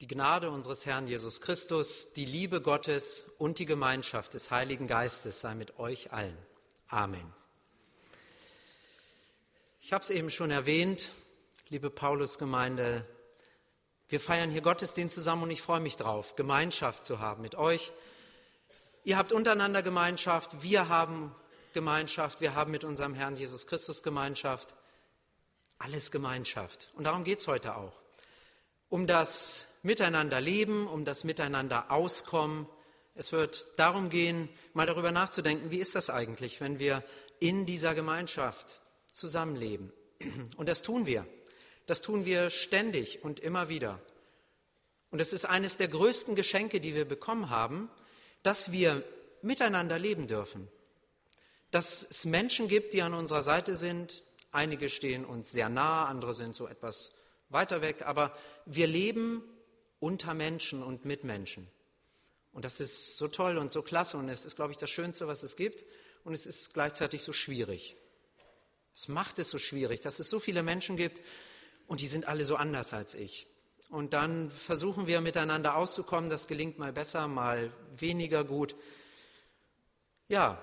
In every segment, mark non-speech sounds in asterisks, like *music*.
Die Gnade unseres Herrn Jesus Christus, die Liebe Gottes und die Gemeinschaft des Heiligen Geistes sei mit euch allen. Amen. Ich habe es eben schon erwähnt, liebe Paulusgemeinde, wir feiern hier Gottesdienst zusammen und ich freue mich drauf, Gemeinschaft zu haben mit euch. Ihr habt untereinander Gemeinschaft, wir haben Gemeinschaft, wir haben mit unserem Herrn Jesus Christus Gemeinschaft. Alles Gemeinschaft. Und darum geht es heute auch. Um das Miteinander leben, um das Miteinander auskommen. Es wird darum gehen, mal darüber nachzudenken, wie ist das eigentlich, wenn wir in dieser Gemeinschaft zusammenleben. Und das tun wir. Das tun wir ständig und immer wieder. Und es ist eines der größten Geschenke, die wir bekommen haben, dass wir miteinander leben dürfen. Dass es Menschen gibt, die an unserer Seite sind. Einige stehen uns sehr nah, andere sind so etwas weiter weg. Aber wir leben unter Menschen und mit Menschen. Und das ist so toll und so klasse und es ist, glaube ich, das Schönste, was es gibt. Und es ist gleichzeitig so schwierig. Es macht es so schwierig, dass es so viele Menschen gibt und die sind alle so anders als ich. Und dann versuchen wir miteinander auszukommen. Das gelingt mal besser, mal weniger gut. Ja,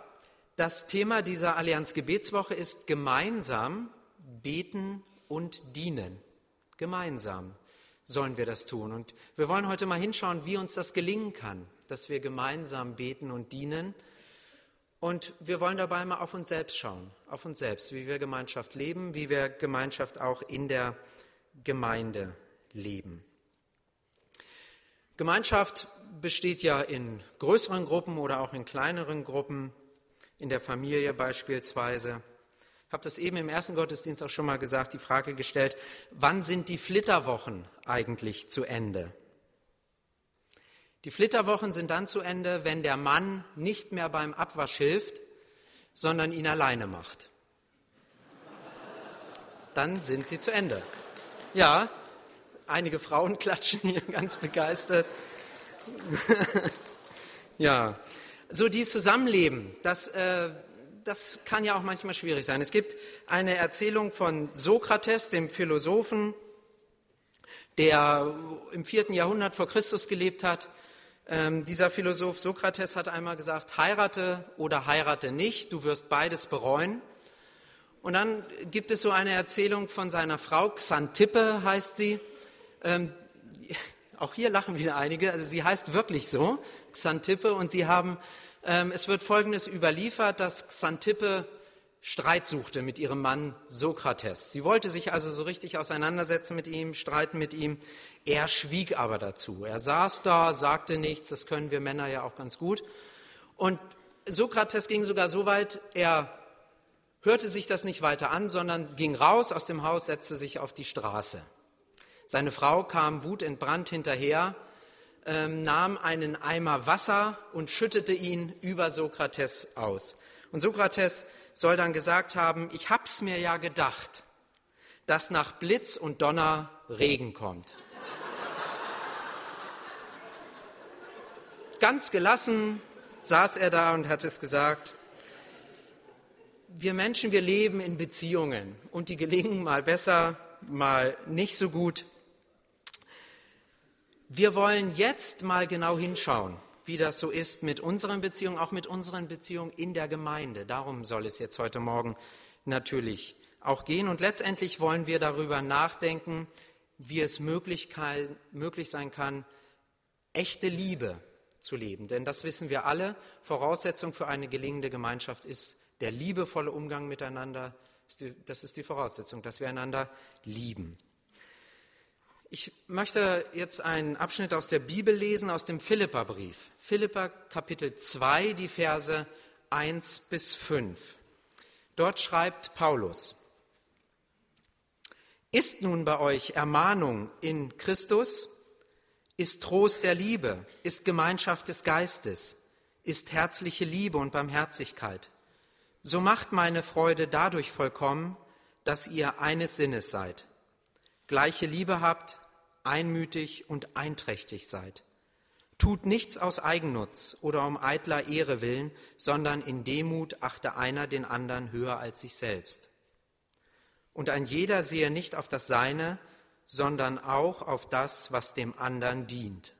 das Thema dieser Allianz Gebetswoche ist gemeinsam beten und dienen. Gemeinsam sollen wir das tun. Und wir wollen heute mal hinschauen, wie uns das gelingen kann, dass wir gemeinsam beten und dienen und wir wollen dabei mal auf uns selbst schauen, auf uns selbst, wie wir Gemeinschaft leben, wie wir Gemeinschaft auch in der Gemeinde leben. Gemeinschaft besteht ja in größeren Gruppen oder auch in kleineren Gruppen, in der Familie beispielsweise. Ich habe das eben im ersten Gottesdienst auch schon mal gesagt, die Frage gestellt, wann sind die Flitterwochen eigentlich zu Ende? Die Flitterwochen sind dann zu Ende, wenn der Mann nicht mehr beim Abwasch hilft, sondern ihn alleine macht. Dann sind sie zu Ende. Ja, einige Frauen *laughs* klatschen hier ganz begeistert. *laughs* ja, so dieses Zusammenleben, das, äh, das kann ja auch manchmal schwierig sein. Es gibt eine Erzählung von Sokrates, dem Philosophen, der im vierten Jahrhundert vor Christus gelebt hat ähm, dieser Philosoph Sokrates hat einmal gesagt, heirate oder heirate nicht, du wirst beides bereuen. Und dann gibt es so eine Erzählung von seiner Frau, Xantippe heißt sie. Ähm, auch hier lachen wieder einige, also sie heißt wirklich so, Xantippe, und sie haben, es wird Folgendes überliefert, dass Xantippe Streit suchte mit ihrem Mann Sokrates. Sie wollte sich also so richtig auseinandersetzen mit ihm, streiten mit ihm. Er schwieg aber dazu. Er saß da, sagte nichts, das können wir Männer ja auch ganz gut. Und Sokrates ging sogar so weit, er hörte sich das nicht weiter an, sondern ging raus aus dem Haus, setzte sich auf die Straße. Seine Frau kam wutentbrannt hinterher, ähm, nahm einen Eimer Wasser und schüttete ihn über Sokrates aus. Und Sokrates soll dann gesagt haben, ich hab's mir ja gedacht, dass nach Blitz und Donner Regen kommt. Ganz gelassen saß er da und hat es gesagt, wir Menschen, wir leben in Beziehungen und die gelingen mal besser, mal nicht so gut. Wir wollen jetzt mal genau hinschauen wie das so ist mit unseren Beziehungen, auch mit unseren Beziehungen in der Gemeinde. Darum soll es jetzt heute Morgen natürlich auch gehen. Und letztendlich wollen wir darüber nachdenken, wie es möglich, kann, möglich sein kann, echte Liebe zu leben. Denn das wissen wir alle. Voraussetzung für eine gelingende Gemeinschaft ist der liebevolle Umgang miteinander. Das ist die Voraussetzung, dass wir einander lieben. Ich möchte jetzt einen Abschnitt aus der Bibel lesen, aus dem Philipperbrief. Philippa Kapitel 2, die Verse 1 bis 5. Dort schreibt Paulus, Ist nun bei euch Ermahnung in Christus? Ist Trost der Liebe? Ist Gemeinschaft des Geistes? Ist herzliche Liebe und Barmherzigkeit? So macht meine Freude dadurch vollkommen, dass ihr eines Sinnes seid gleiche Liebe habt, einmütig und einträchtig seid. Tut nichts aus Eigennutz oder um eitler Ehre willen, sondern in Demut achte einer den anderen höher als sich selbst. Und ein jeder sehe nicht auf das Seine, sondern auch auf das, was dem anderen dient.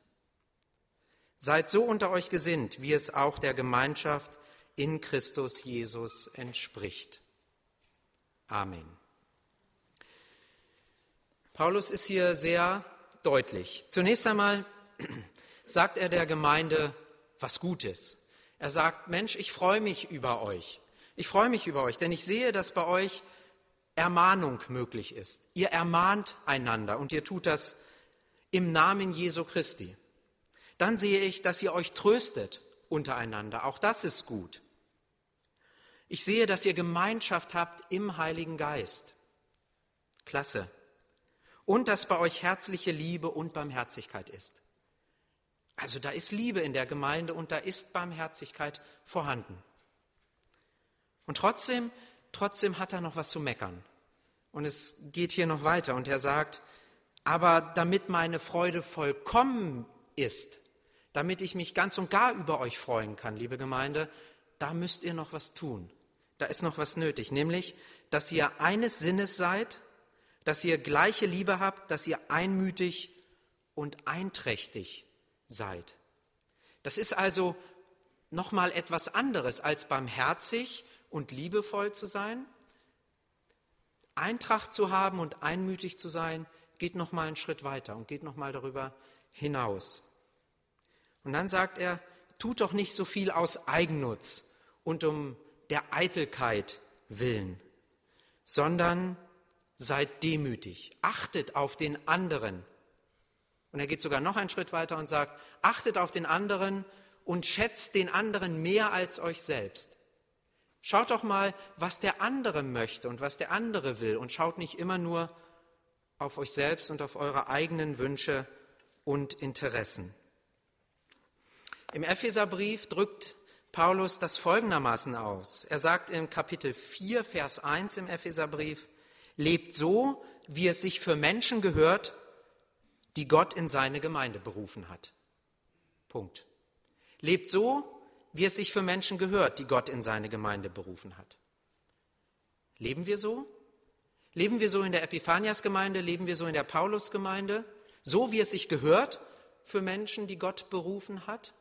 Seid so unter euch gesinnt, wie es auch der Gemeinschaft in Christus Jesus entspricht. Amen. Paulus ist hier sehr deutlich. Zunächst einmal sagt er der Gemeinde was Gutes. Er sagt, Mensch, ich freue mich über euch. Ich freue mich über euch, denn ich sehe, dass bei euch Ermahnung möglich ist. Ihr ermahnt einander und ihr tut das im Namen Jesu Christi. Dann sehe ich, dass ihr euch tröstet untereinander. Auch das ist gut. Ich sehe, dass ihr Gemeinschaft habt im Heiligen Geist. Klasse. Und dass bei euch herzliche Liebe und Barmherzigkeit ist. Also da ist Liebe in der Gemeinde und da ist Barmherzigkeit vorhanden. Und trotzdem, trotzdem hat er noch was zu meckern. Und es geht hier noch weiter und er sagt, aber damit meine Freude vollkommen ist, damit ich mich ganz und gar über euch freuen kann, liebe Gemeinde, da müsst ihr noch was tun. Da ist noch was nötig, nämlich, dass ihr eines Sinnes seid, dass ihr gleiche Liebe habt, dass ihr einmütig und einträchtig seid. Das ist also nochmal etwas anderes als barmherzig und liebevoll zu sein. Eintracht zu haben und einmütig zu sein, geht noch mal einen Schritt weiter und geht noch mal darüber hinaus. Und dann sagt er, tut doch nicht so viel aus Eigennutz und um der Eitelkeit willen, sondern seid demütig, achtet auf den anderen. Und er geht sogar noch einen Schritt weiter und sagt, achtet auf den anderen und schätzt den anderen mehr als euch selbst. Schaut doch mal, was der andere möchte und was der andere will und schaut nicht immer nur auf euch selbst und auf eure eigenen Wünsche und Interessen. Im Epheserbrief drückt Paulus das folgendermaßen aus. Er sagt im Kapitel 4, Vers 1 im Epheserbrief, lebt so, wie es sich für Menschen gehört, die Gott in seine Gemeinde berufen hat. Punkt. Lebt so, wie es sich für Menschen gehört, die Gott in seine Gemeinde berufen hat. Leben wir so? Leben wir so in der Epiphanias-Gemeinde? Leben wir so in der Paulus-Gemeinde? So wie es sich gehört für Menschen, die Gott berufen hat?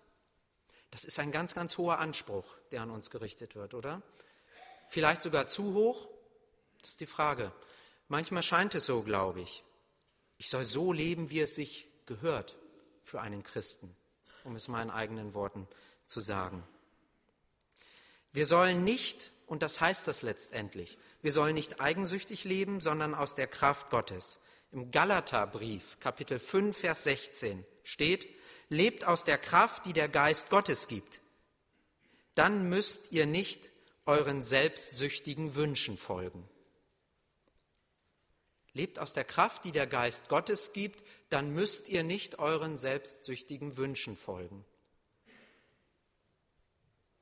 Das ist ein ganz, ganz hoher Anspruch, der an uns gerichtet wird, oder? Vielleicht sogar zu hoch? Das ist die Frage. Manchmal scheint es so, glaube ich. Ich soll so leben, wie es sich gehört für einen Christen, um es in eigenen Worten zu sagen. Wir sollen nicht, und das heißt das letztendlich, wir sollen nicht eigensüchtig leben, sondern aus der Kraft Gottes. Im Galaterbrief, Kapitel 5, Vers 16 steht, lebt aus der Kraft, die der Geist Gottes gibt. Dann müsst ihr nicht euren selbstsüchtigen Wünschen folgen. Lebt aus der Kraft, die der Geist Gottes gibt, dann müsst ihr nicht euren selbstsüchtigen Wünschen folgen.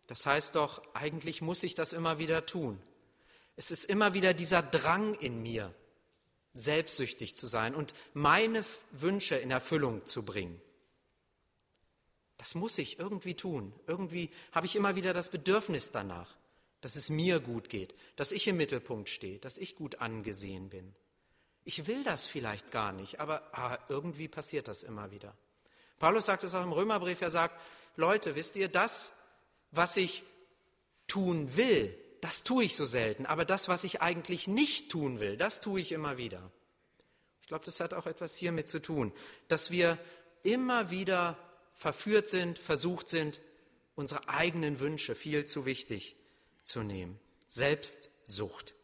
Das heißt doch, eigentlich muss ich das immer wieder tun. Es ist immer wieder dieser Drang in mir, selbstsüchtig zu sein und meine Wünsche in Erfüllung zu bringen. Das muss ich irgendwie tun. Irgendwie habe ich immer wieder das Bedürfnis danach, dass es mir gut geht, dass ich im Mittelpunkt stehe, dass ich gut angesehen bin. Ich will das vielleicht gar nicht, aber ah, irgendwie passiert das immer wieder. Paulus sagt es auch im Römerbrief, er sagt, Leute, wisst ihr, das, was ich tun will, das tue ich so selten, aber das, was ich eigentlich nicht tun will, das tue ich immer wieder. Ich glaube, das hat auch etwas hiermit zu tun, dass wir immer wieder verführt sind, versucht sind, unsere eigenen Wünsche viel zu wichtig zu nehmen. Selbstsucht.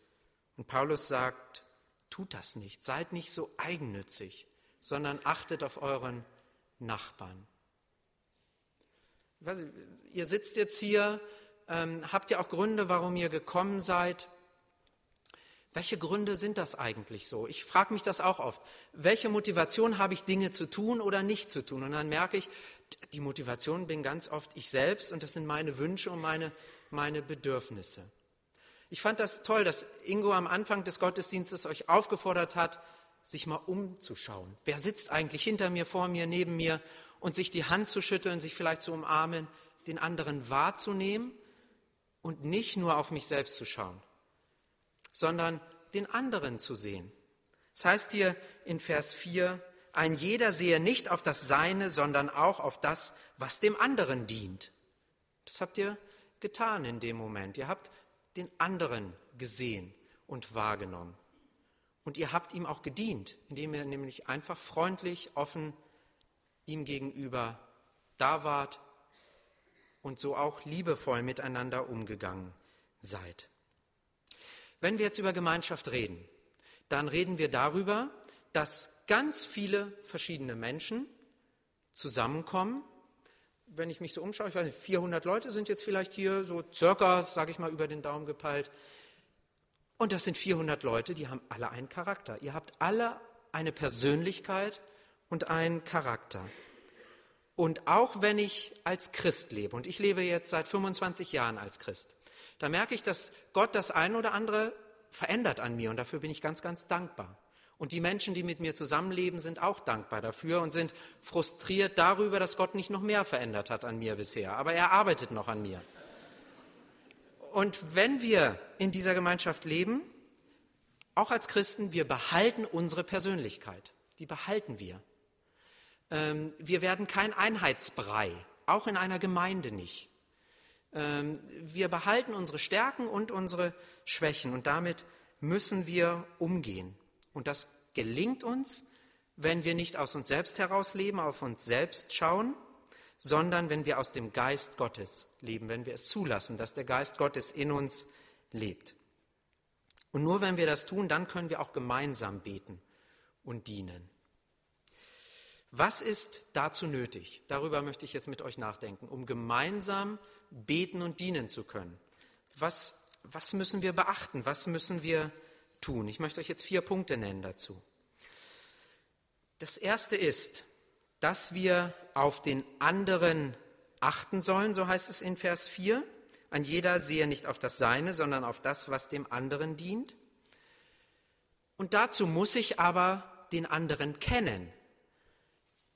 Und Paulus sagt, tut das nicht, seid nicht so eigennützig, sondern achtet auf euren Nachbarn nicht, ihr sitzt jetzt hier, ähm, habt ihr auch Gründe, warum ihr gekommen seid? Welche Gründe sind das eigentlich so? Ich frage mich das auch oft. Welche Motivation habe ich, Dinge zu tun oder nicht zu tun? Und dann merke ich, die Motivation bin ganz oft ich selbst und das sind meine Wünsche und meine, meine Bedürfnisse. Ich fand das toll, dass Ingo am Anfang des Gottesdienstes euch aufgefordert hat, sich mal umzuschauen. Wer sitzt eigentlich hinter mir, vor mir, neben mir? und sich die Hand zu schütteln, sich vielleicht zu umarmen, den anderen wahrzunehmen und nicht nur auf mich selbst zu schauen, sondern den anderen zu sehen, Es heißt hier in Vers 4, ein jeder sehe nicht auf das Seine, sondern auch auf das, was dem anderen dient. Das habt ihr getan in dem Moment. Ihr habt den anderen gesehen und wahrgenommen. Und ihr habt ihm auch gedient, indem ihr nämlich einfach freundlich, offen ihm gegenüber da wart und so auch liebevoll miteinander umgegangen seid. Wenn wir jetzt über Gemeinschaft reden, dann reden wir darüber, dass ganz viele verschiedene Menschen zusammenkommen. Wenn ich mich so umschaue, ich weiß nicht, 400 Leute sind jetzt vielleicht hier, so circa, sage ich mal, über den Daumen gepeilt. Und das sind 400 Leute, die haben alle einen Charakter. Ihr habt alle eine Persönlichkeit und einen Charakter. Und auch wenn ich als Christ lebe, und ich lebe jetzt seit 25 Jahren als Christ, da merke ich, dass Gott das ein oder andere verändert an mir und dafür bin ich ganz, ganz dankbar. Und die Menschen, die mit mir zusammenleben, sind auch dankbar dafür und sind frustriert darüber, dass Gott nicht noch mehr verändert hat an mir bisher. Aber er arbeitet noch an mir. Und wenn wir in dieser Gemeinschaft leben, auch als Christen, wir behalten unsere Persönlichkeit. Die behalten wir. Ähm, wir werden kein Einheitsbrei, auch in einer Gemeinde nicht. Ähm, wir behalten unsere Stärken und unsere Schwächen und damit müssen wir umgehen. Und das gelingt uns, wenn wir nicht aus uns selbst heraus leben, auf uns selbst schauen, sondern wenn wir aus dem Geist Gottes leben, wenn wir es zulassen, dass der Geist Gottes in uns lebt. Und nur wenn wir das tun, dann können wir auch gemeinsam beten und dienen. Was ist dazu nötig? Darüber möchte ich jetzt mit euch nachdenken, um gemeinsam beten und dienen zu können. Was, was müssen wir beachten? Was müssen wir tun? Ich möchte euch jetzt vier Punkte nennen dazu. Das erste ist, dass wir auf den anderen achten sollen, so heißt es in Vers 4. Ein jeder sehe nicht auf das Seine, sondern auf das, was dem anderen dient. Und dazu muss ich aber den anderen kennen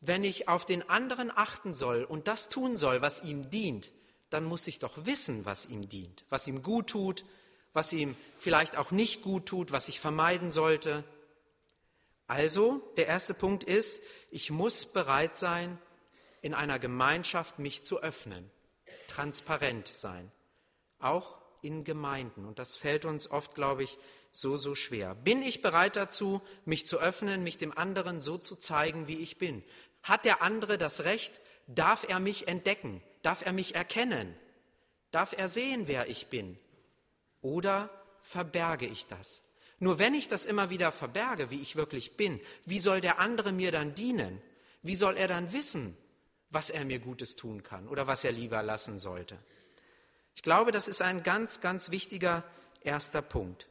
wenn ich auf den anderen achten soll und das tun soll, was ihm dient, dann muss ich doch wissen, was ihm dient, was ihm gut tut, was ihm vielleicht auch nicht gut tut, was ich vermeiden sollte. Also, der erste Punkt ist, ich muss bereit sein, in einer Gemeinschaft mich zu öffnen, transparent sein, auch in Gemeinden. Und das fällt uns oft, glaube ich, so, so schwer. Bin ich bereit dazu, mich zu öffnen, mich dem anderen so zu zeigen, wie ich bin? Hat der andere das Recht? Darf er mich entdecken? Darf er mich erkennen? Darf er sehen, wer ich bin? Oder verberge ich das? Nur wenn ich das immer wieder verberge, wie ich wirklich bin, wie soll der andere mir dann dienen? Wie soll er dann wissen, was er mir Gutes tun kann oder was er lieber lassen sollte? Ich glaube, das ist ein ganz, ganz wichtiger erster Punkt.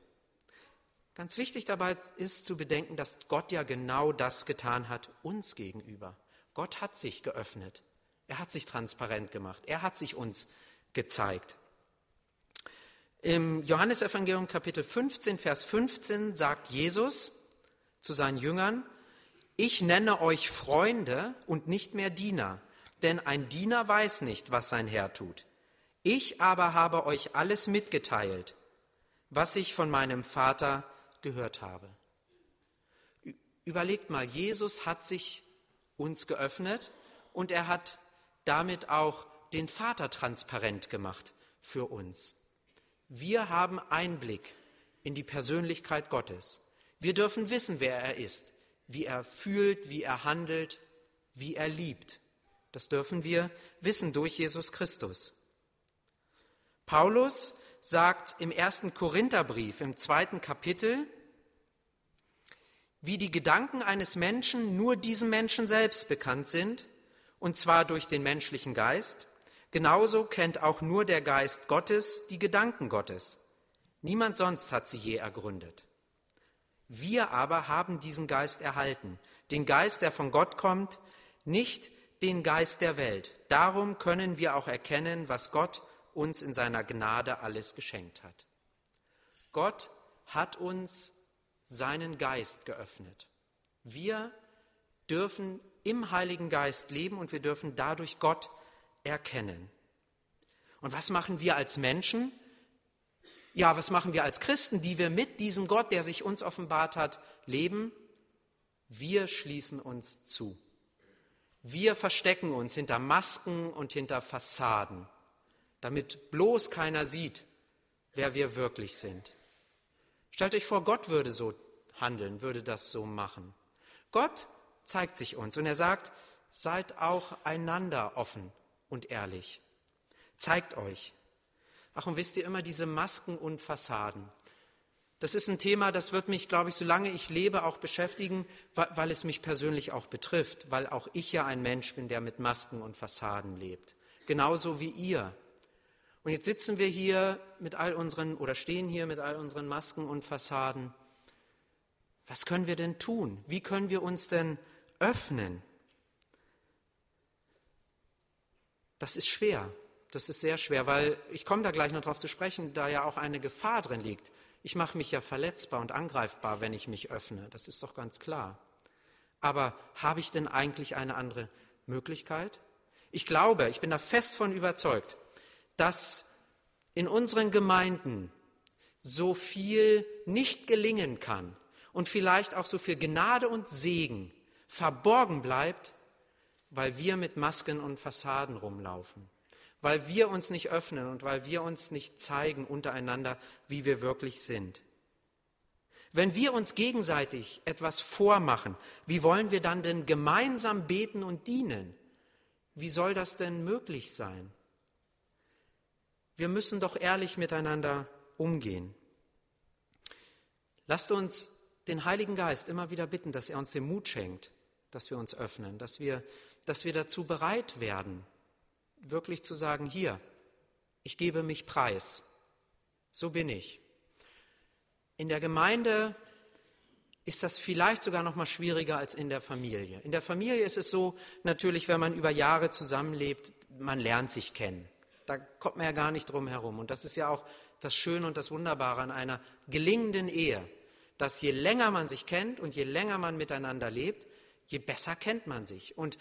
Ganz wichtig dabei ist zu bedenken, dass Gott ja genau das getan hat uns gegenüber. Gott hat sich geöffnet. Er hat sich transparent gemacht. Er hat sich uns gezeigt. Im Johannesevangelium Kapitel 15, Vers 15 sagt Jesus zu seinen Jüngern, ich nenne euch Freunde und nicht mehr Diener, denn ein Diener weiß nicht, was sein Herr tut. Ich aber habe euch alles mitgeteilt, was ich von meinem Vater gehört habe. Überlegt mal, Jesus hat sich uns geöffnet und er hat damit auch den Vater transparent gemacht für uns. Wir haben Einblick in die Persönlichkeit Gottes. Wir dürfen wissen, wer er ist, wie er fühlt, wie er handelt, wie er liebt. Das dürfen wir wissen durch Jesus Christus. Paulus sagt im ersten Korintherbrief im zweiten Kapitel, wie die Gedanken eines Menschen nur diesem Menschen selbst bekannt sind, und zwar durch den menschlichen Geist, genauso kennt auch nur der Geist Gottes die Gedanken Gottes. Niemand sonst hat sie je ergründet. Wir aber haben diesen Geist erhalten, den Geist, der von Gott kommt, nicht den Geist der Welt. Darum können wir auch erkennen, was Gott uns in seiner Gnade alles geschenkt hat. Gott hat uns seinen Geist geöffnet. Wir dürfen im Heiligen Geist leben und wir dürfen dadurch Gott erkennen. Und was machen wir als Menschen? Ja, was machen wir als Christen, die wir mit diesem Gott, der sich uns offenbart hat, leben? Wir schließen uns zu. Wir verstecken uns hinter Masken und hinter Fassaden, damit bloß keiner sieht, wer wir wirklich sind. Stellt euch vor, Gott würde so handeln, würde das so machen. Gott zeigt sich uns und er sagt, seid auch einander offen und ehrlich. Zeigt euch. Und wisst ihr immer diese Masken und Fassaden? Das ist ein Thema, das wird mich, glaube ich, solange ich lebe, auch beschäftigen, weil es mich persönlich auch betrifft, weil auch ich ja ein Mensch bin, der mit Masken und Fassaden lebt. Genauso wie ihr. Und jetzt sitzen wir hier mit all unseren oder stehen hier mit all unseren Masken und Fassaden. Was können wir denn tun? Wie können wir uns denn öffnen? Das ist schwer. Das ist sehr schwer, weil ich komme da gleich noch darauf zu sprechen, da ja auch eine Gefahr drin liegt. Ich mache mich ja verletzbar und angreifbar, wenn ich mich öffne. Das ist doch ganz klar. Aber habe ich denn eigentlich eine andere Möglichkeit? Ich glaube, ich bin da fest von überzeugt, dass in unseren Gemeinden so viel nicht gelingen kann und vielleicht auch so viel Gnade und Segen verborgen bleibt, weil wir mit Masken und Fassaden rumlaufen weil wir uns nicht öffnen und weil wir uns nicht zeigen untereinander, wie wir wirklich sind. Wenn wir uns gegenseitig etwas vormachen, wie wollen wir dann denn gemeinsam beten und dienen? Wie soll das denn möglich sein? Wir müssen doch ehrlich miteinander umgehen. Lasst uns den Heiligen Geist immer wieder bitten, dass er uns den Mut schenkt, dass wir uns öffnen, dass wir, dass wir dazu bereit werden, wirklich zu sagen, hier, ich gebe mich preis. So bin ich. In der Gemeinde ist das vielleicht sogar noch mal schwieriger als in der Familie. In der Familie ist es so, natürlich, wenn man über Jahre zusammenlebt, man lernt sich kennen. Da kommt man ja gar nicht drum herum. Und das ist ja auch das Schöne und das Wunderbare an einer gelingenden Ehe, dass je länger man sich kennt und je länger man miteinander lebt, je besser kennt man sich. Und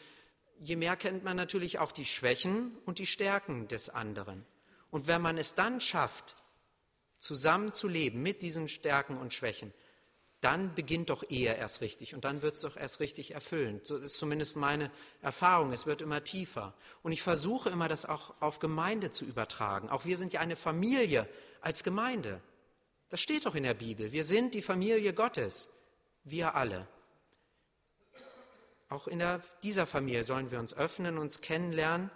je mehr kennt man natürlich auch die Schwächen und die Stärken des anderen. Und wenn man es dann schafft, zusammen zu leben mit diesen Stärken und Schwächen, dann beginnt doch Ehe erst richtig und dann wird es doch erst richtig erfüllend. So ist zumindest meine Erfahrung. Es wird immer tiefer. Und ich versuche immer, das auch auf Gemeinde zu übertragen. Auch wir sind ja eine Familie als Gemeinde. Das steht doch in der Bibel. Wir sind die Familie Gottes. Wir alle. Auch in der, dieser Familie sollen wir uns öffnen, uns kennenlernen.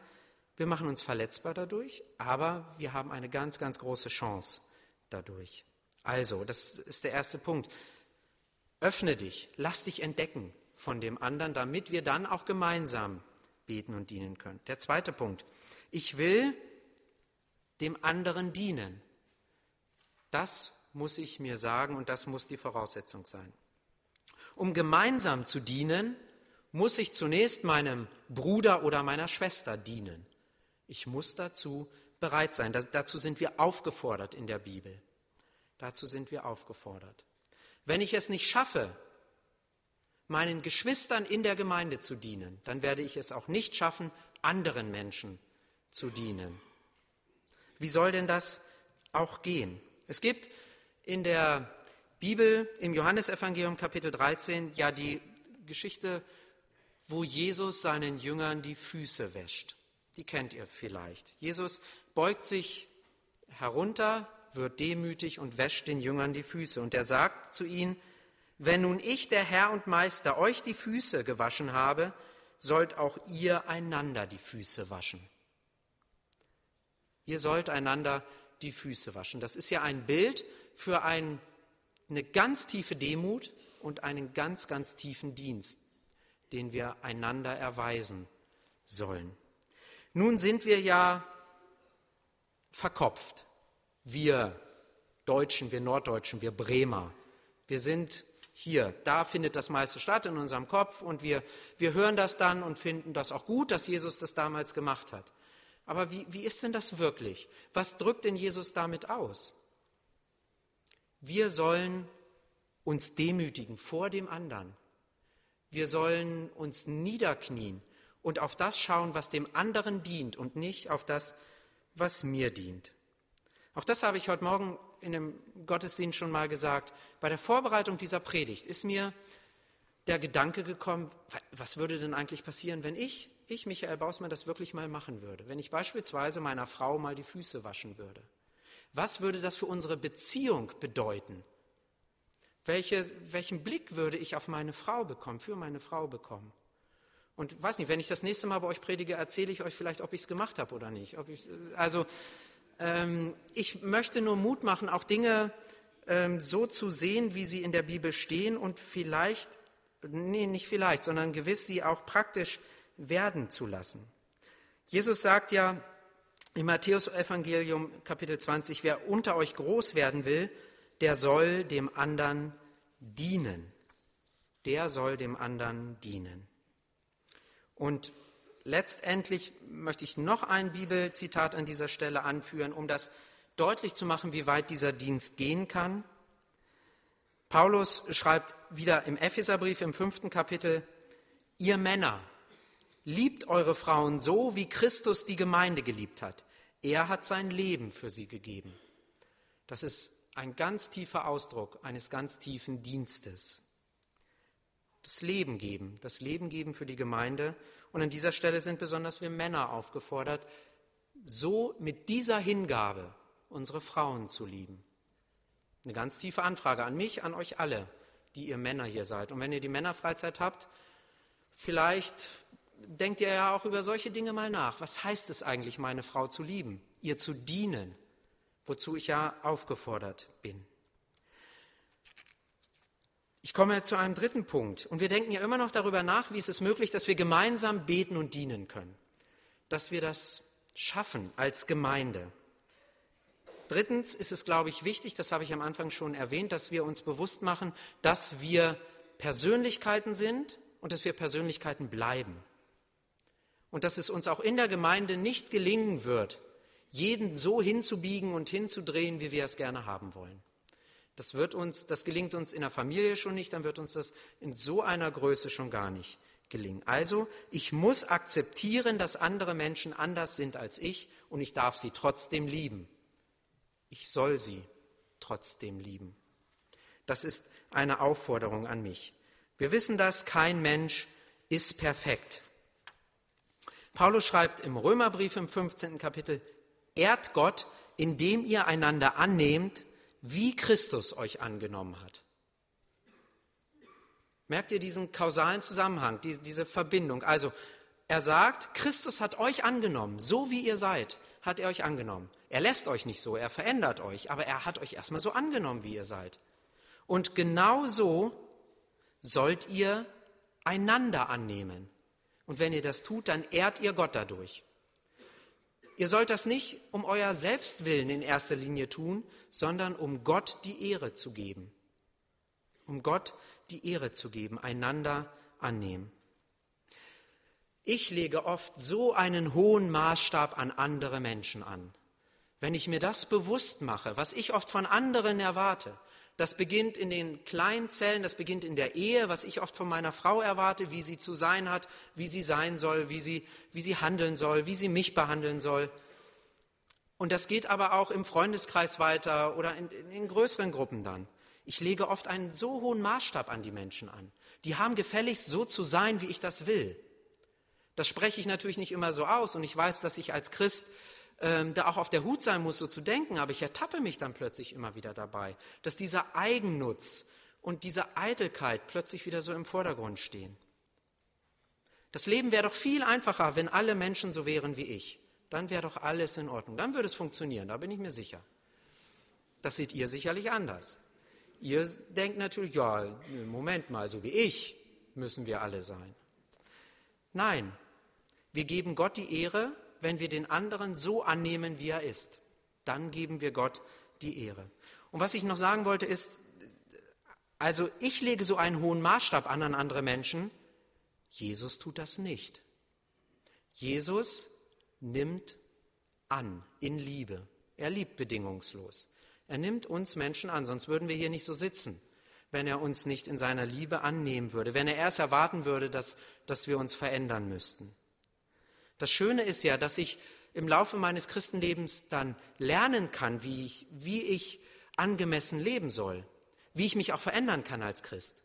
Wir machen uns verletzbar dadurch, aber wir haben eine ganz, ganz große Chance dadurch. Also, das ist der erste Punkt. Öffne dich, lass dich entdecken von dem anderen, damit wir dann auch gemeinsam beten und dienen können. Der zweite Punkt. Ich will dem anderen dienen. Das muss ich mir sagen und das muss die Voraussetzung sein. Um gemeinsam zu dienen, muss ich zunächst meinem Bruder oder meiner Schwester dienen. Ich muss dazu bereit sein. Das, dazu sind wir aufgefordert in der Bibel. Dazu sind wir aufgefordert. Wenn ich es nicht schaffe, meinen Geschwistern in der Gemeinde zu dienen, dann werde ich es auch nicht schaffen, anderen Menschen zu dienen. Wie soll denn das auch gehen? Es gibt in der Bibel im Johannesevangelium Kapitel 13 ja die Geschichte wo Jesus seinen Jüngern die Füße wäscht. Die kennt ihr vielleicht. Jesus beugt sich herunter, wird demütig und wäscht den Jüngern die Füße. Und er sagt zu ihnen, wenn nun ich, der Herr und Meister, euch die Füße gewaschen habe, sollt auch ihr einander die Füße waschen. Ihr sollt einander die Füße waschen. Das ist ja ein Bild für ein, eine ganz tiefe Demut und einen ganz, ganz tiefen Dienst, den wir einander erweisen sollen. Nun sind wir ja verkopft. Wir Deutschen, wir Norddeutschen, wir Bremer. Wir sind hier, da findet das meiste statt in unserem Kopf und wir, wir hören das dann und finden das auch gut, dass Jesus das damals gemacht hat. Aber wie, wie ist denn das wirklich? Was drückt denn Jesus damit aus? Wir sollen uns demütigen vor dem anderen. Wir sollen uns niederknien und auf das schauen, was dem anderen dient und nicht auf das, was mir dient. Auch das habe ich heute Morgen in dem Gottesdienst schon mal gesagt. Bei der Vorbereitung dieser Predigt ist mir der Gedanke gekommen, was würde denn eigentlich passieren, wenn ich, ich, Michael Bausmann, das wirklich mal machen würde? Wenn ich beispielsweise meiner Frau mal die Füße waschen würde? Was würde das für unsere Beziehung bedeuten? Welche, welchen Blick würde ich auf meine Frau bekommen, für meine Frau bekommen? Und weiß nicht, wenn ich das nächste Mal bei euch predige, erzähle ich euch vielleicht, ob ich es gemacht habe oder nicht. also ähm, ich möchte nur Mut machen, auch Dinge ähm, so zu sehen, wie sie in der Bibel stehen und vielleicht, nee, nicht vielleicht, sondern gewiss sie auch praktisch werden zu lassen. Jesus sagt ja im Matthäus-Evangelium Kapitel 20, wer unter euch groß werden will, der soll dem anderen dienen. Der soll dem anderen dienen. Und letztendlich möchte ich noch ein Bibelzitat an dieser Stelle anführen, um das deutlich zu machen, wie weit dieser Dienst gehen kann. Paulus schreibt wieder im Epheserbrief im fünften Kapitel, ihr Männer, liebt eure Frauen so, wie Christus die Gemeinde geliebt hat. Er hat sein Leben für sie gegeben. Das ist ein ganz tiefer Ausdruck eines ganz tiefen Dienstes das Leben geben, das Leben geben für die Gemeinde. Und an dieser Stelle sind besonders wir Männer aufgefordert, so mit dieser Hingabe unsere Frauen zu lieben. Eine ganz tiefe Anfrage an mich, an euch alle, die ihr Männer hier seid. Und wenn ihr die Männerfreizeit habt, vielleicht denkt ihr ja auch über solche Dinge mal nach. Was heißt es eigentlich, meine Frau zu lieben, ihr zu dienen, wozu ich ja aufgefordert bin? Ich komme zu einem dritten Punkt. Und wir denken ja immer noch darüber nach, wie ist es möglich, dass wir gemeinsam beten und dienen können. Dass wir das schaffen als Gemeinde. Drittens ist es, glaube ich, wichtig, das habe ich am Anfang schon erwähnt, dass wir uns bewusst machen, dass wir Persönlichkeiten sind und dass wir Persönlichkeiten bleiben. Und dass es uns auch in der Gemeinde nicht gelingen wird, jeden so hinzubiegen und hinzudrehen, wie wir es gerne haben wollen. Das, wird uns, das gelingt uns in der Familie schon nicht, dann wird uns das in so einer Größe schon gar nicht gelingen. Also, ich muss akzeptieren, dass andere Menschen anders sind als ich und ich darf sie trotzdem lieben. Ich soll sie trotzdem lieben. Das ist eine Aufforderung an mich. Wir wissen dass kein Mensch ist perfekt. Paulus schreibt im Römerbrief im 15. Kapitel, ehrt Gott, indem ihr einander annehmt, wie Christus euch angenommen hat. Merkt ihr diesen kausalen Zusammenhang, diese Verbindung? Also, er sagt, Christus hat euch angenommen, so wie ihr seid, hat er euch angenommen. Er lässt euch nicht so, er verändert euch, aber er hat euch erstmal so angenommen, wie ihr seid. Und genau so sollt ihr einander annehmen. Und wenn ihr das tut, dann ehrt ihr Gott dadurch. Ihr sollt das nicht um euer Selbstwillen in erster Linie tun, sondern um Gott die Ehre zu geben. Um Gott die Ehre zu geben, einander annehmen. Ich lege oft so einen hohen Maßstab an andere Menschen an. Wenn ich mir das bewusst mache, was ich oft von anderen erwarte, das beginnt in den kleinen Zellen, das beginnt in der Ehe, was ich oft von meiner Frau erwarte, wie sie zu sein hat, wie sie sein soll, wie sie, wie sie handeln soll, wie sie mich behandeln soll. Und das geht aber auch im Freundeskreis weiter oder in, in größeren Gruppen dann. Ich lege oft einen so hohen Maßstab an die Menschen an. Die haben gefälligst so zu sein, wie ich das will. Das spreche ich natürlich nicht immer so aus und ich weiß, dass ich als Christ ähm, da auch auf der Hut sein muss, so zu denken, aber ich ertappe mich dann plötzlich immer wieder dabei, dass dieser Eigennutz und diese Eitelkeit plötzlich wieder so im Vordergrund stehen. Das Leben wäre doch viel einfacher, wenn alle Menschen so wären wie ich. Dann wäre doch alles in Ordnung. Dann würde es funktionieren, da bin ich mir sicher. Das seht ihr sicherlich anders. Ihr denkt natürlich, ja, Moment mal, so wie ich müssen wir alle sein. Nein, wir geben Gott die Ehre wenn wir den anderen so annehmen, wie er ist. Dann geben wir Gott die Ehre. Und was ich noch sagen wollte ist, also ich lege so einen hohen Maßstab an an andere Menschen. Jesus tut das nicht. Jesus nimmt an in Liebe. Er liebt bedingungslos. Er nimmt uns Menschen an, sonst würden wir hier nicht so sitzen, wenn er uns nicht in seiner Liebe annehmen würde, wenn er erst erwarten würde, dass, dass wir uns verändern müssten. Das Schöne ist ja, dass ich im Laufe meines Christenlebens dann lernen kann, wie ich, wie ich angemessen leben soll, wie ich mich auch verändern kann als Christ.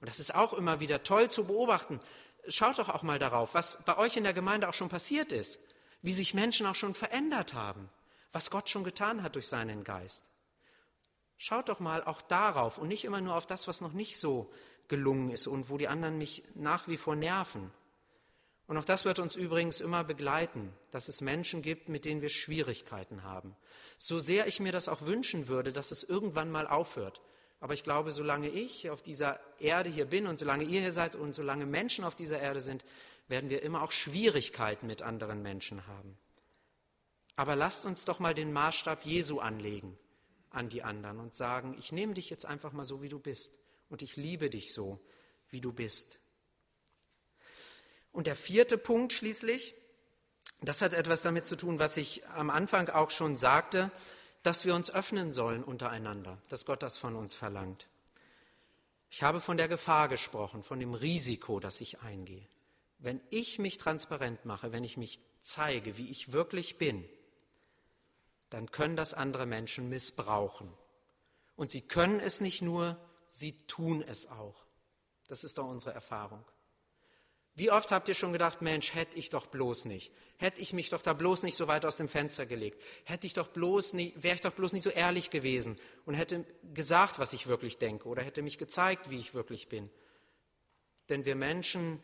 Und das ist auch immer wieder toll zu beobachten. Schaut doch auch mal darauf, was bei euch in der Gemeinde auch schon passiert ist, wie sich Menschen auch schon verändert haben, was Gott schon getan hat durch seinen Geist. Schaut doch mal auch darauf und nicht immer nur auf das, was noch nicht so gelungen ist und wo die anderen mich nach wie vor nerven. Und auch das wird uns übrigens immer begleiten, dass es Menschen gibt, mit denen wir Schwierigkeiten haben. So sehr ich mir das auch wünschen würde, dass es irgendwann mal aufhört. Aber ich glaube, solange ich auf dieser Erde hier bin und solange ihr hier seid und solange Menschen auf dieser Erde sind, werden wir immer auch Schwierigkeiten mit anderen Menschen haben. Aber lasst uns doch mal den Maßstab Jesu anlegen an die anderen und sagen, ich nehme dich jetzt einfach mal so, wie du bist und ich liebe dich so, wie du bist. Und der vierte Punkt schließlich, das hat etwas damit zu tun, was ich am Anfang auch schon sagte, dass wir uns öffnen sollen untereinander, dass Gott das von uns verlangt. Ich habe von der Gefahr gesprochen, von dem Risiko, das ich eingehe. Wenn ich mich transparent mache, wenn ich mich zeige, wie ich wirklich bin, dann können das andere Menschen missbrauchen. Und sie können es nicht nur, sie tun es auch. Das ist doch unsere Erfahrung. Wie oft habt ihr schon gedacht, Mensch, hätte ich doch bloß nicht, hätte ich mich doch da bloß nicht so weit aus dem Fenster gelegt, hätte ich doch bloß nicht, wäre ich doch bloß nicht so ehrlich gewesen und hätte gesagt, was ich wirklich denke oder hätte mich gezeigt, wie ich wirklich bin. Denn wir Menschen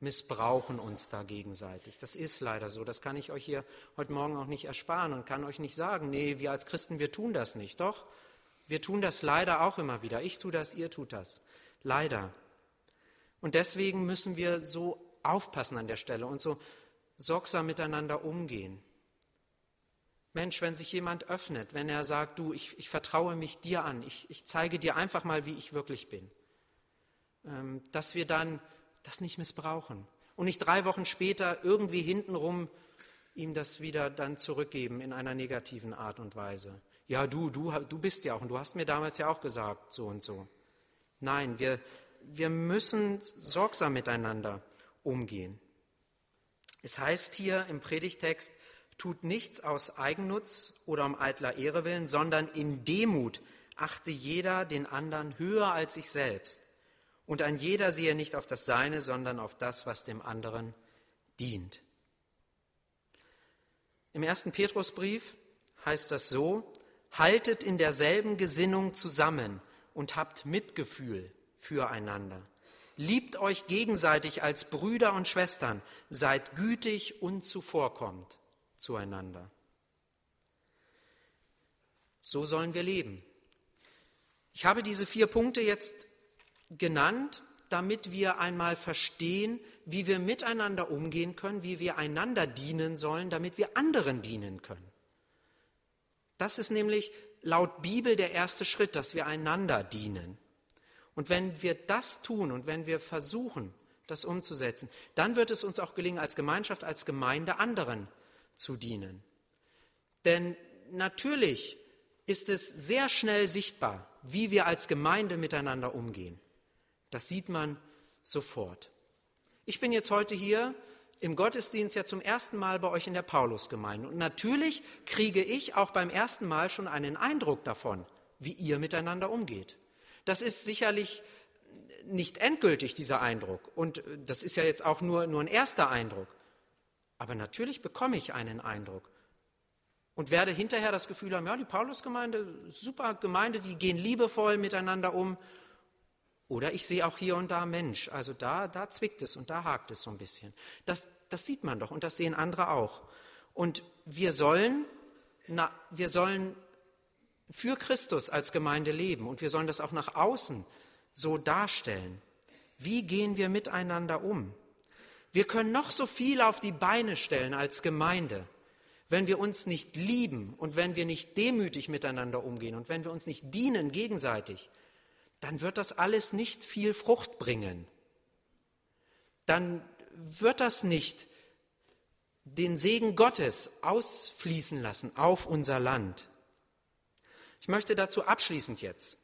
missbrauchen uns da gegenseitig. Das ist leider so. Das kann ich euch hier heute Morgen auch nicht ersparen und kann euch nicht sagen, nee, wir als Christen, wir tun das nicht. Doch, wir tun das leider auch immer wieder. Ich tue das, ihr tut das. Leider. Und deswegen müssen wir so aufpassen an der Stelle und so sorgsam miteinander umgehen. Mensch, wenn sich jemand öffnet, wenn er sagt, du, ich, ich vertraue mich dir an, ich, ich, zeige dir einfach mal, wie ich wirklich bin, ähm, dass wir dann das nicht missbrauchen und nicht drei Wochen später irgendwie hintenrum ihm das wieder dann zurückgeben in einer negativen Art und Weise. Ja, du, du, du bist ja auch und du hast mir damals ja auch gesagt, so und so. Nein, wir, wir müssen sorgsam miteinander umgehen. Es heißt hier im Predigtext, tut nichts aus Eigennutz oder um eitler Ehre willen, sondern in Demut achte jeder den anderen höher als sich selbst. Und ein jeder sehe nicht auf das Seine, sondern auf das, was dem anderen dient. Im ersten Petrusbrief heißt das so, haltet in derselben Gesinnung zusammen und habt Mitgefühl füreinander. Liebt euch gegenseitig als Brüder und Schwestern, seid gütig und zuvorkommt zueinander. So sollen wir leben. Ich habe diese vier Punkte jetzt genannt, damit wir einmal verstehen, wie wir miteinander umgehen können, wie wir einander dienen sollen, damit wir anderen dienen können. Das ist nämlich laut Bibel der erste Schritt, dass wir einander dienen. Und wenn wir das tun und wenn wir versuchen, das umzusetzen, dann wird es uns auch gelingen, als Gemeinschaft, als Gemeinde anderen zu dienen. Denn natürlich ist es sehr schnell sichtbar, wie wir als Gemeinde miteinander umgehen. Das sieht man sofort. Ich bin jetzt heute hier im Gottesdienst ja zum ersten Mal bei euch in der Paulusgemeinde. Und natürlich kriege ich auch beim ersten Mal schon einen Eindruck davon, wie ihr miteinander umgeht. Das ist sicherlich nicht endgültig, dieser Eindruck. Und das ist ja jetzt auch nur, nur ein erster Eindruck. Aber natürlich bekomme ich einen Eindruck und werde hinterher das Gefühl haben, ja, die Paulusgemeinde, super Gemeinde, die gehen liebevoll miteinander um. Oder ich sehe auch hier und da Mensch, also da, da zwickt es und da hakt es so ein bisschen. Das, das sieht man doch und das sehen andere auch. Und wir sollen, na, wir sollen für Christus als Gemeinde leben und wir sollen das auch nach außen so darstellen. Wie gehen wir miteinander um? Wir können noch so viel auf die Beine stellen als Gemeinde. Wenn wir uns nicht lieben und wenn wir nicht demütig miteinander umgehen und wenn wir uns nicht dienen gegenseitig, dann wird das alles nicht viel Frucht bringen. Dann wird das nicht den Segen Gottes ausfließen lassen auf unser Land. Ich möchte dazu abschließend jetzt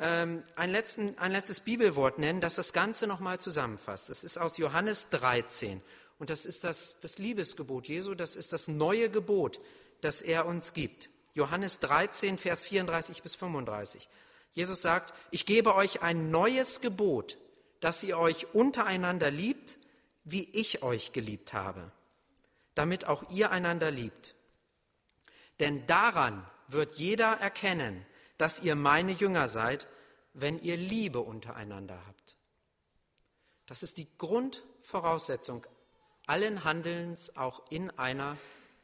ähm, ein, letzten, ein letztes Bibelwort nennen, das das Ganze nochmal zusammenfasst. Das ist aus Johannes 13 und das ist das, das Liebesgebot Jesu, das ist das neue Gebot, das er uns gibt. Johannes 13, Vers 34 bis 35. Jesus sagt, ich gebe euch ein neues Gebot, dass ihr euch untereinander liebt, wie ich euch geliebt habe, damit auch ihr einander liebt. Denn daran wird jeder erkennen, dass ihr meine Jünger seid, wenn ihr Liebe untereinander habt. Das ist die Grundvoraussetzung allen Handelns auch in einer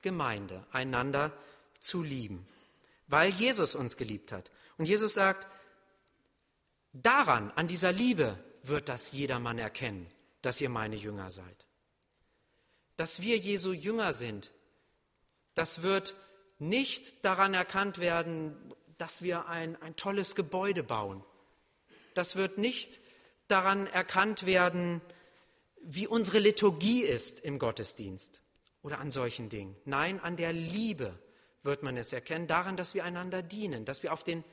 Gemeinde, einander zu lieben, weil Jesus uns geliebt hat. Und Jesus sagt, daran, an dieser Liebe wird das jedermann erkennen, dass ihr meine Jünger seid. Dass wir Jesu Jünger sind, das wird nicht daran erkannt werden, dass wir ein, ein tolles Gebäude bauen. Das wird nicht daran erkannt werden, wie unsere Liturgie ist im Gottesdienst oder an solchen Dingen. Nein, an der Liebe wird man es erkennen, daran, dass wir einander dienen, dass wir auf den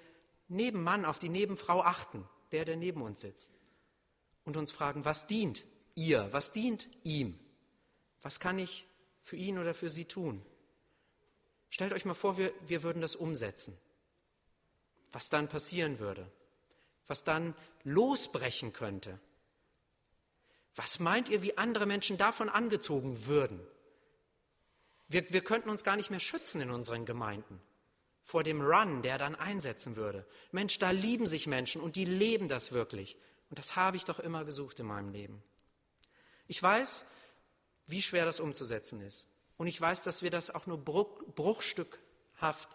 Nebenmann, auf die Nebenfrau achten, der, der neben uns sitzt, und uns fragen, was dient ihr, was dient ihm, was kann ich für ihn oder für sie tun. Stellt euch mal vor, wir, wir würden das umsetzen, was dann passieren würde, was dann losbrechen könnte. Was meint ihr, wie andere Menschen davon angezogen würden? Wir, wir könnten uns gar nicht mehr schützen in unseren Gemeinden vor dem Run, der dann einsetzen würde. Mensch, da lieben sich Menschen und die leben das wirklich. Und das habe ich doch immer gesucht in meinem Leben. Ich weiß, wie schwer das umzusetzen ist. Und ich weiß, dass wir das auch nur bruchstückhaft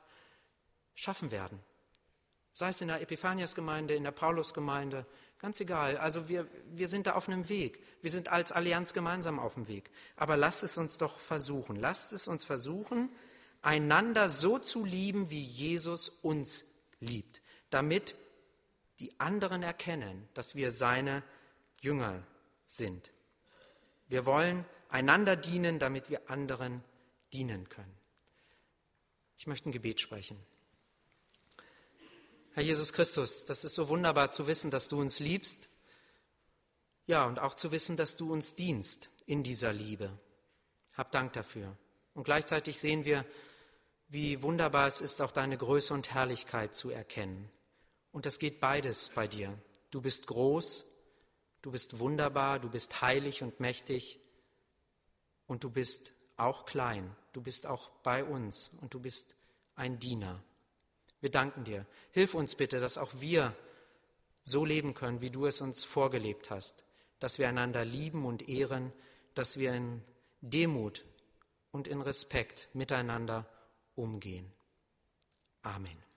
schaffen werden. Sei es in der Epiphanias-Gemeinde, in der Paulus-Gemeinde, ganz egal. Also wir, wir sind da auf einem Weg. Wir sind als Allianz gemeinsam auf dem Weg. Aber lasst es uns doch versuchen. Lasst es uns versuchen, einander so zu lieben, wie Jesus uns liebt, damit die anderen erkennen, dass wir seine Jünger sind. Wir wollen einander dienen, damit wir anderen dienen können. Ich möchte ein Gebet sprechen. Herr Jesus Christus, das ist so wunderbar zu wissen, dass du uns liebst. Ja, und auch zu wissen, dass du uns dienst in dieser Liebe. Hab Dank dafür. Und gleichzeitig sehen wir, wie wunderbar es ist, auch deine Größe und Herrlichkeit zu erkennen. Und das geht beides bei dir. Du bist groß, du bist wunderbar, du bist heilig und mächtig und du bist auch klein, du bist auch bei uns und du bist ein Diener. Wir danken dir. Hilf uns bitte, dass auch wir so leben können, wie du es uns vorgelebt hast, dass wir einander lieben und ehren, dass wir in Demut und in Respekt miteinander umgehen. Amen.